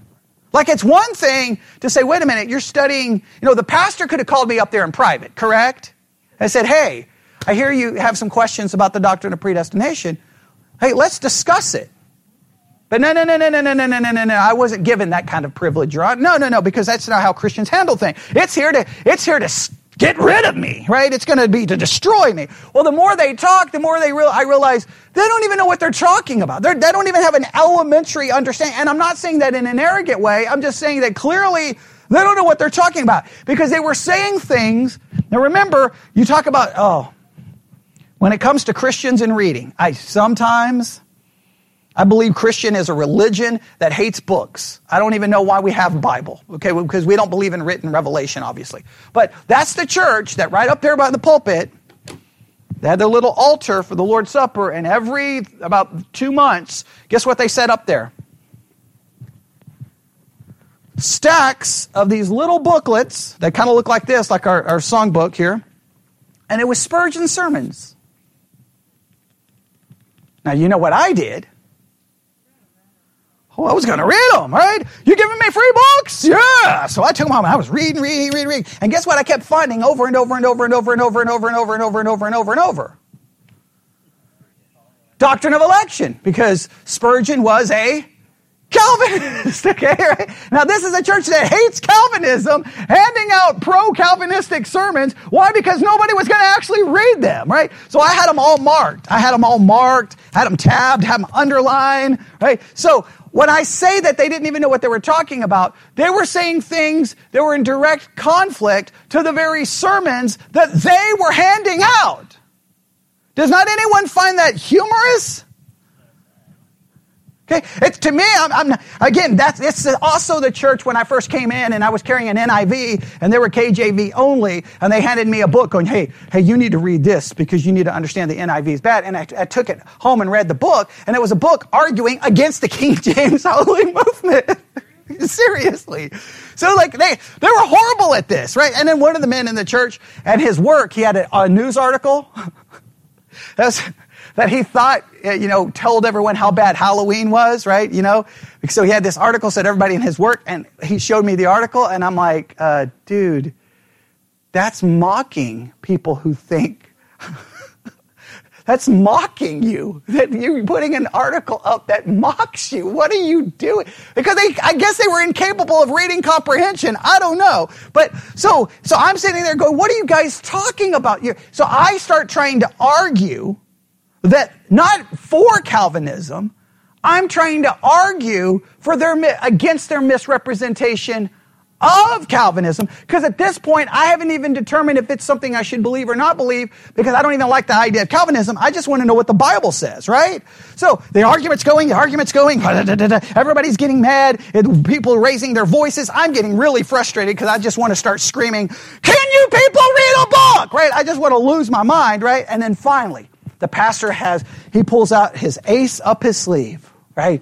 Like it's one thing to say, wait a minute, you're studying, you know, the pastor could have called me up there in private, correct? I said, hey, I hear you have some questions about the doctrine of predestination. Hey, let's discuss it. But no, no, no, no, no, no, no, no, no, no. I wasn't given that kind of privilege. No, no, no, because that's not how Christians handle things. It's here to, it's here to get rid of me, right? It's going to be to destroy me. Well, the more they talk, the more they real, I realize they don't even know what they're talking about. They're, they do not even have an elementary understanding. And I'm not saying that in an arrogant way. I'm just saying that clearly they don't know what they're talking about because they were saying things. Now remember, you talk about, oh, when it comes to Christians and reading, I sometimes, I believe Christian is a religion that hates books. I don't even know why we have Bible, okay, because we don't believe in written revelation, obviously. But that's the church that right up there by the pulpit, they had their little altar for the Lord's Supper, and every about two months, guess what they set up there? Stacks of these little booklets that kind of look like this, like our, our songbook here, and it was Spurgeon sermons. Now, you know what I did? Oh, I was going to read them, right? You're giving me free books? Yeah. So I took them home and I was reading, reading, reading, reading. And guess what? I kept finding over and over and over and over and over and over and over and over and over and over and over. Doctrine of election, because Spurgeon was a Calvinist. Okay, right? Now this is a church that hates Calvinism, handing out pro-Calvinistic sermons. Why? Because nobody was going to actually read them, right? So I had them all marked. I had them all marked, had them tabbed, had them underlined, right? So when I say that they didn't even know what they were talking about, they were saying things that were in direct conflict to the very sermons that they were handing out. Does not anyone find that humorous? Okay, it's to me. I'm, I'm again. That's it's also the church when I first came in, and I was carrying an NIV, and they were KJV only, and they handed me a book, going, "Hey, hey, you need to read this because you need to understand the NIV is bad." And I, I took it home and read the book, and it was a book arguing against the King James Only Movement. Seriously. So like they they were horrible at this, right? And then one of the men in the church at his work, he had a, a news article. That's that he thought, uh, you know, told everyone how bad Halloween was, right? You know, so he had this article, said everybody in his work, and he showed me the article, and I'm like, uh, dude, that's mocking people who think. that's mocking you. That you're putting an article up that mocks you. What are you doing? Because they, I guess they were incapable of reading comprehension. I don't know. But so, so I'm sitting there going, what are you guys talking about? So I start trying to argue that not for Calvinism, I'm trying to argue for their against their misrepresentation of Calvinism because at this point I haven't even determined if it's something I should believe or not believe because I don't even like the idea of Calvinism. I just want to know what the Bible says, right? So the argument's going, the argument's going, everybody's getting mad, people raising their voices. I'm getting really frustrated because I just want to start screaming, can you people read a book? Right? I just want to lose my mind, right? And then finally, the pastor has, he pulls out his ace up his sleeve, right?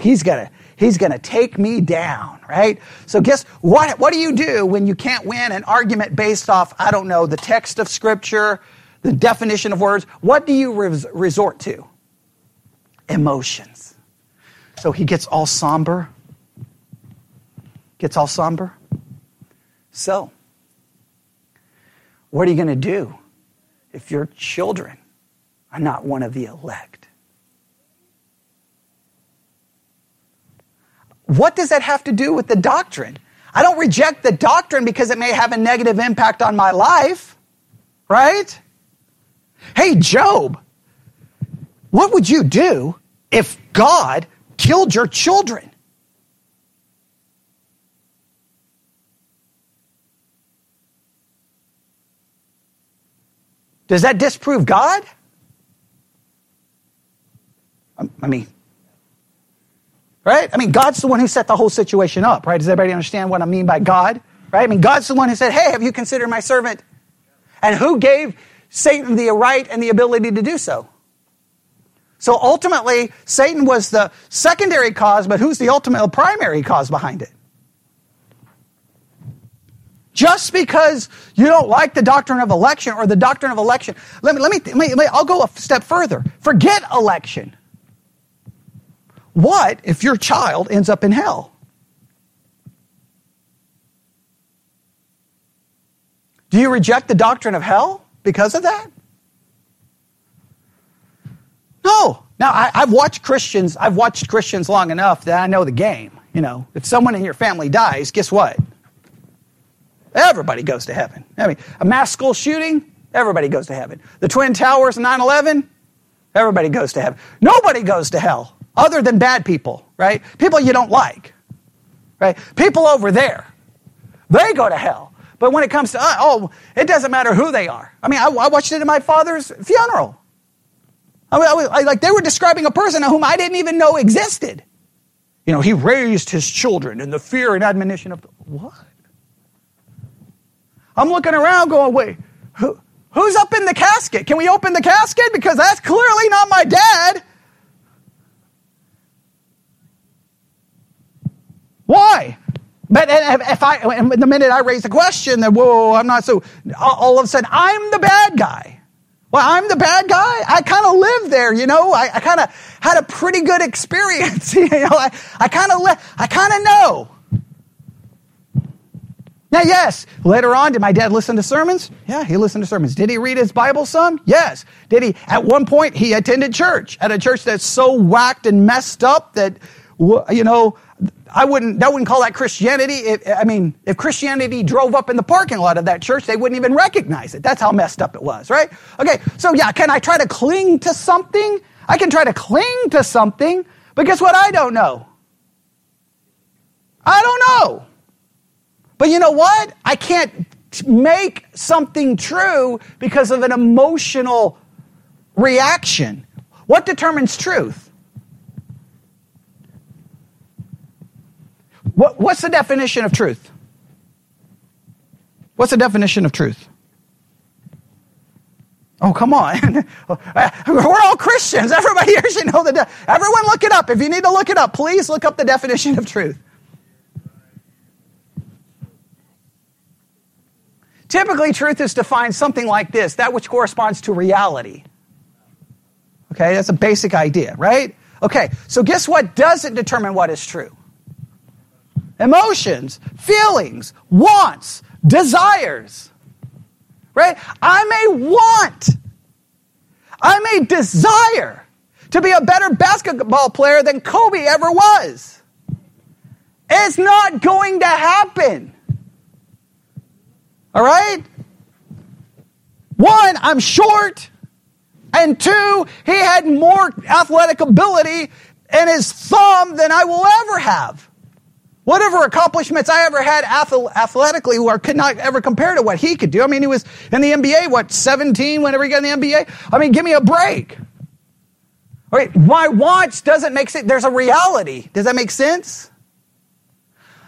He's gonna, he's gonna take me down, right? So guess what, what do you do when you can't win an argument based off, I don't know, the text of scripture, the definition of words? What do you res- resort to? Emotions. So he gets all somber. Gets all somber. So, what are you going to do if your children are not one of the elect. What does that have to do with the doctrine? I don't reject the doctrine because it may have a negative impact on my life, right? Hey, Job, what would you do if God killed your children? Does that disprove God? Um, I mean, right? I mean, God's the one who set the whole situation up, right? Does everybody understand what I mean by God? Right? I mean, God's the one who said, Hey, have you considered my servant? And who gave Satan the right and the ability to do so? So ultimately, Satan was the secondary cause, but who's the ultimate primary cause behind it? Just because you don't like the doctrine of election or the doctrine of election, let me, let me, let me I'll go a step further. Forget election. What if your child ends up in hell? Do you reject the doctrine of hell because of that? No. Now, I, have watched Christians, I've watched Christians long enough that I know the game. You know, if someone in your family dies, guess what? Everybody goes to heaven. I mean, a mass school shooting, everybody goes to heaven. The Twin Towers, 9 11, everybody goes to heaven. Nobody goes to hell other than bad people, right? People you don't like, right? People over there, they go to hell. But when it comes to, uh, oh, it doesn't matter who they are. I mean, I, I watched it at my father's funeral. I mean, I like they were describing a person whom I didn't even know existed. You know, he raised his children in the fear and admonition of the, what? I'm looking around going, wait, who, who's up in the casket? Can we open the casket? Because that's clearly not my dad. Why? But if I, the minute I raise the question, then whoa, I'm not so, all of a sudden I'm the bad guy. Well, I'm the bad guy. I kind of lived there, you know. I, I kind of had a pretty good experience. you know, I, I kind of, I kind of know. Now, yes, later on, did my dad listen to sermons? Yeah, he listened to sermons. Did he read his Bible some? Yes. Did he, at one point, he attended church, at a church that's so whacked and messed up that, you know, I wouldn't, that wouldn't call that Christianity. If, I mean, if Christianity drove up in the parking lot of that church, they wouldn't even recognize it. That's how messed up it was, right? Okay, so yeah, can I try to cling to something? I can try to cling to something, but guess what? I don't know. I don't know. But you know what? I can't make something true because of an emotional reaction. What determines truth? What, what's the definition of truth? What's the definition of truth? Oh, come on. We're all Christians. Everybody here should know the. De- Everyone look it up. If you need to look it up, please look up the definition of truth. Typically, truth is defined something like this that which corresponds to reality. Okay, that's a basic idea, right? Okay, so guess what doesn't determine what is true? Emotions, feelings, wants, desires. Right? I may want, I may desire to be a better basketball player than Kobe ever was. It's not going to happen. All right? One, I'm short. And two, he had more athletic ability in his thumb than I will ever have. Whatever accomplishments I ever had athletically were, could not ever compare to what he could do. I mean, he was in the NBA, what, 17 whenever he got in the NBA? I mean, give me a break. All right, my wants doesn't make sense. There's a reality. Does that make sense?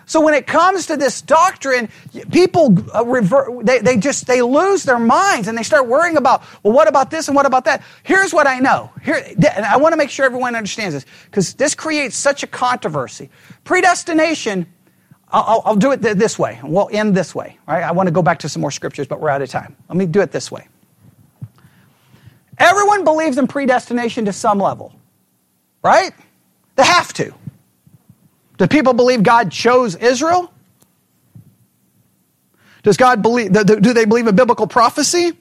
So when it comes to this doctrine, people uh, revert, they, they just, they lose their minds and they start worrying about, well, what about this and what about that? Here's what I know. Here, and I want to make sure everyone understands this because this creates such a controversy. Predestination, I'll, I'll do it this way. We'll end this way. Right? I want to go back to some more scriptures, but we're out of time. Let me do it this way. Everyone believes in predestination to some level, right? They have to. Do people believe God chose Israel? Does God believe, do they believe in biblical prophecy?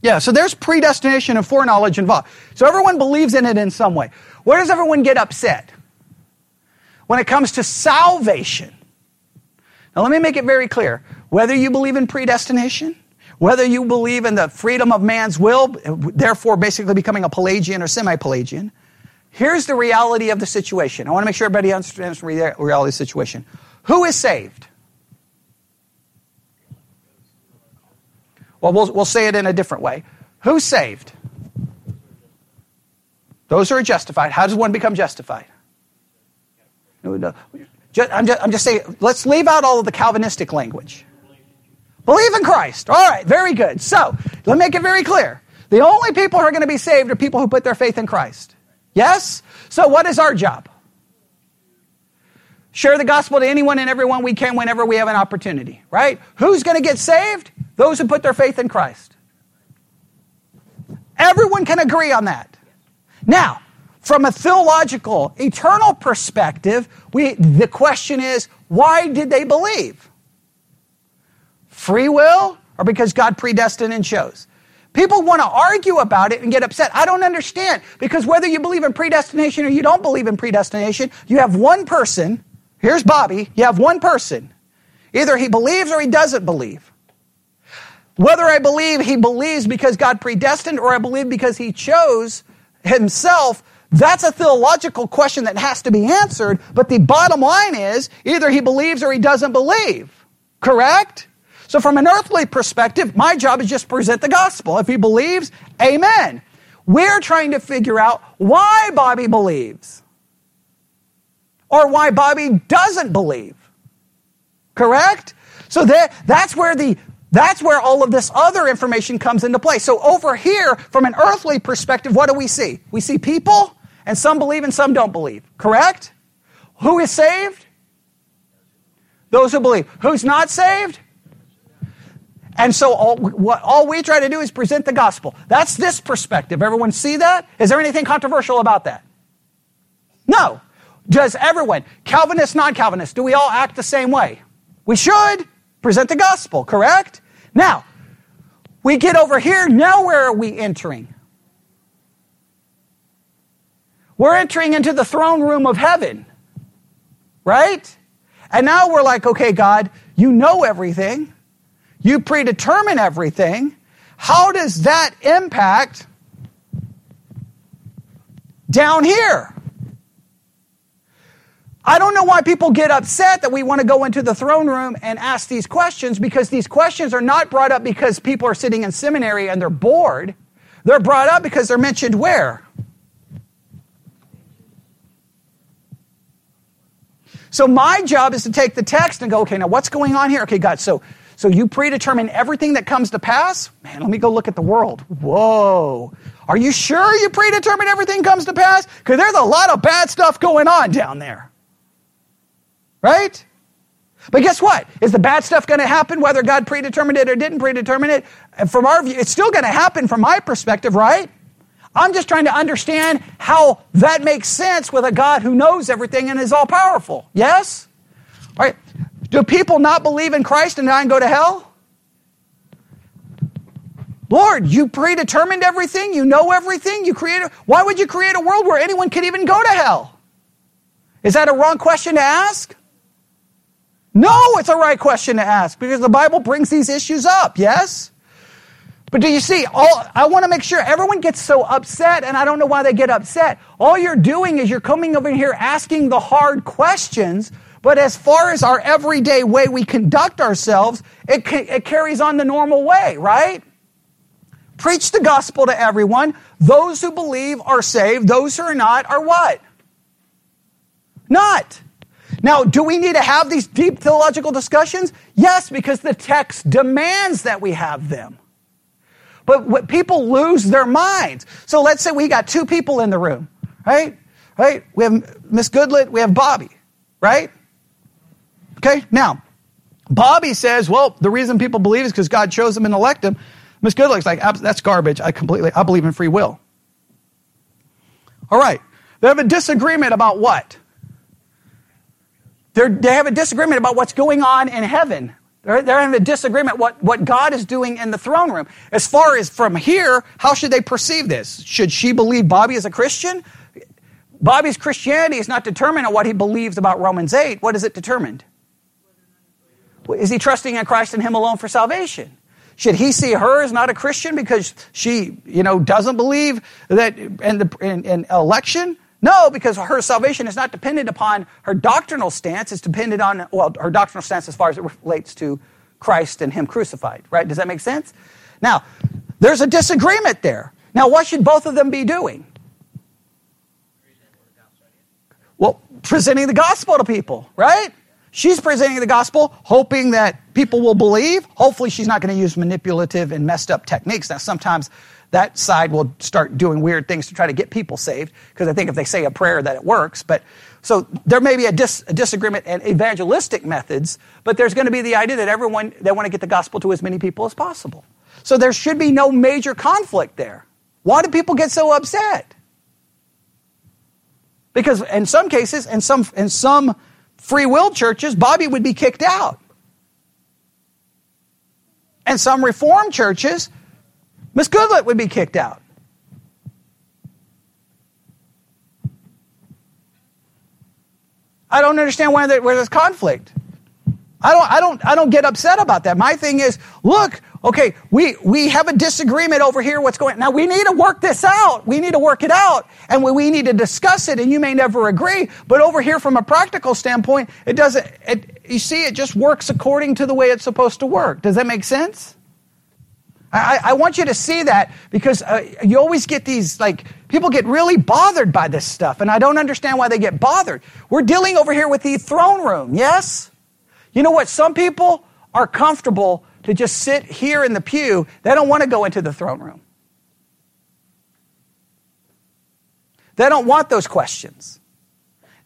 Yeah, so there's predestination and foreknowledge involved. So everyone believes in it in some way. Where does everyone get upset? When it comes to salvation. Now let me make it very clear. Whether you believe in predestination, whether you believe in the freedom of man's will, therefore basically becoming a Pelagian or semi Pelagian, Here's the reality of the situation. I want to make sure everybody understands the reality of the situation. Who is saved? Well, well, we'll say it in a different way. Who's saved? Those who are justified. How does one become justified? I'm just, I'm just saying, let's leave out all of the Calvinistic language. Believe in Christ. All right, very good. So, let me make it very clear. The only people who are going to be saved are people who put their faith in Christ. Yes? So, what is our job? Share the gospel to anyone and everyone we can whenever we have an opportunity, right? Who's going to get saved? Those who put their faith in Christ. Everyone can agree on that. Now, from a theological, eternal perspective, we, the question is why did they believe? Free will or because God predestined and chose? People want to argue about it and get upset. I don't understand because whether you believe in predestination or you don't believe in predestination, you have one person. Here's Bobby. You have one person. Either he believes or he doesn't believe. Whether I believe he believes because God predestined or I believe because he chose himself, that's a theological question that has to be answered. But the bottom line is either he believes or he doesn't believe. Correct? So, from an earthly perspective, my job is just present the gospel. If he believes, amen. We're trying to figure out why Bobby believes or why Bobby doesn't believe. Correct? So that, that's where the that's where all of this other information comes into play. So over here, from an earthly perspective, what do we see? We see people, and some believe and some don't believe. Correct? Who is saved? Those who believe. Who's not saved? And so all, what, all we try to do is present the gospel. That's this perspective. Everyone see that? Is there anything controversial about that? No. Does everyone, Calvinist, non Calvinist, do we all act the same way? We should present the gospel, correct? Now, we get over here, now where are we entering? We're entering into the throne room of heaven, right? And now we're like, okay, God, you know everything. You predetermine everything. How does that impact down here? I don't know why people get upset that we want to go into the throne room and ask these questions because these questions are not brought up because people are sitting in seminary and they're bored. They're brought up because they're mentioned where? So my job is to take the text and go, okay, now what's going on here? Okay, God, so so you predetermine everything that comes to pass? Man, let me go look at the world. Whoa. Are you sure you predetermine everything comes to pass? Because there's a lot of bad stuff going on down there. Right? But guess what? Is the bad stuff going to happen whether God predetermined it or didn't predetermine it? From our view, it's still going to happen from my perspective, right? I'm just trying to understand how that makes sense with a God who knows everything and is all powerful. Yes? Do people not believe in Christ and die and go to hell? Lord, you predetermined everything, you know everything, you created why would you create a world where anyone could even go to hell? Is that a wrong question to ask? No, it's a right question to ask because the Bible brings these issues up, yes? But do you see, all, I want to make sure everyone gets so upset, and I don't know why they get upset. All you're doing is you're coming over here asking the hard questions, but as far as our everyday way we conduct ourselves, it, it carries on the normal way, right? Preach the gospel to everyone. Those who believe are saved, those who are not are what? Not. Now, do we need to have these deep theological discussions? Yes, because the text demands that we have them. But people lose their minds. So let's say we got two people in the room, right? Right? We have Miss Goodlet, we have Bobby, right? Okay, now, Bobby says, well, the reason people believe is because God chose them and elected them. Miss Goodlet's like, that's garbage. I completely, I believe in free will. All right. They have a disagreement about what? They're, they have a disagreement about what's going on in heaven. They're, they're having a disagreement what, what God is doing in the throne room. As far as from here, how should they perceive this? Should she believe Bobby is a Christian? Bobby's Christianity is not determined on what he believes about Romans 8. What is it determined? Is he trusting in Christ and him alone for salvation? Should he see her as not a Christian because she, you know, doesn't believe that in, the, in, in election? No, because her salvation is not dependent upon her doctrinal stance. It's dependent on, well, her doctrinal stance as far as it relates to Christ and Him crucified, right? Does that make sense? Now, there's a disagreement there. Now, what should both of them be doing? Well, presenting the gospel to people, right? She's presenting the gospel, hoping that people will believe. Hopefully, she's not going to use manipulative and messed up techniques. Now, sometimes that side will start doing weird things to try to get people saved because I think if they say a prayer that it works. But so there may be a, dis, a disagreement and evangelistic methods, but there's going to be the idea that everyone they want to get the gospel to as many people as possible. So there should be no major conflict there. Why do people get so upset? Because in some cases, in some in some free will churches, Bobby would be kicked out. And some reformed churches, Miss Goodlet would be kicked out. I don't understand why where there's conflict. I don't, I don't, I don't get upset about that. My thing is, look, okay, we, we have a disagreement over here. What's going, on. now we need to work this out. We need to work it out and we, we need to discuss it and you may never agree. But over here from a practical standpoint, it doesn't, it, you see, it just works according to the way it's supposed to work. Does that make sense? I, I want you to see that because uh, you always get these, like, people get really bothered by this stuff, and I don't understand why they get bothered. We're dealing over here with the throne room, yes? You know what? Some people are comfortable to just sit here in the pew, they don't want to go into the throne room. They don't want those questions.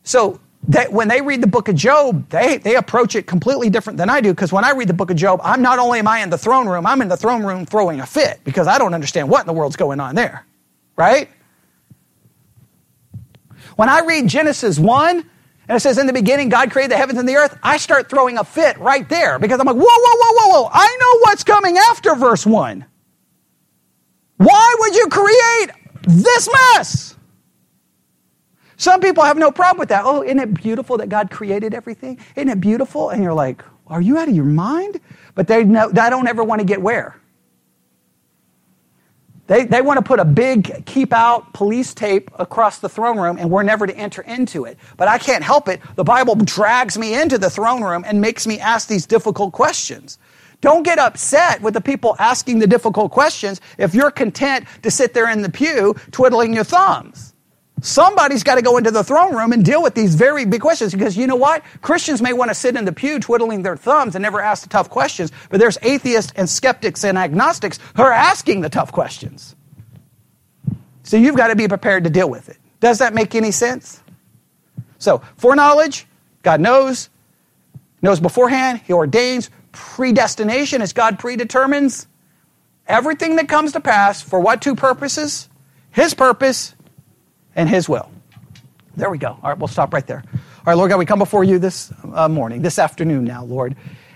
So they, when they read the book of Job, they, they approach it completely different than I do because when I read the book of Job, I'm not only am I in the throne room, I'm in the throne room throwing a fit because I don't understand what in the world's going on there. Right? When I read Genesis 1, and it says, in the beginning, God created the heavens and the earth, I start throwing a fit right there because I'm like, whoa, whoa, whoa, whoa, whoa. I know what's coming after verse 1. Why would you create this mess? Some people have no problem with that. Oh, isn't it beautiful that God created everything? Isn't it beautiful? And you're like, are you out of your mind? But they, know, they don't ever want to get where? They, they want to put a big keep out police tape across the throne room and we're never to enter into it. But I can't help it. The Bible drags me into the throne room and makes me ask these difficult questions. Don't get upset with the people asking the difficult questions if you're content to sit there in the pew twiddling your thumbs. Somebody's got to go into the throne room and deal with these very big questions because you know what? Christians may want to sit in the pew twiddling their thumbs and never ask the tough questions, but there's atheists and skeptics and agnostics who are asking the tough questions. So you've got to be prepared to deal with it. Does that make any sense? So, foreknowledge, God knows, knows beforehand, He ordains. Predestination is God predetermines everything that comes to pass for what two purposes? His purpose and His will. There we go. All right, we'll stop right there. All right, Lord God, we come before you this uh, morning, this afternoon now, Lord.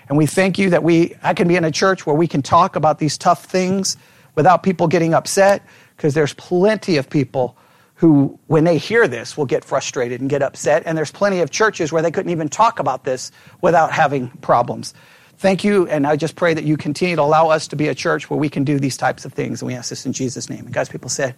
And we thank you that we, I can be in a church where we can talk about these tough things without people getting upset, because there's plenty of people who, when they hear this, will get frustrated and get upset. And there's plenty of churches where they couldn't even talk about this without having problems. Thank you, and I just pray that you continue to allow us to be a church where we can do these types of things. And we ask this in Jesus' name. And God's people said,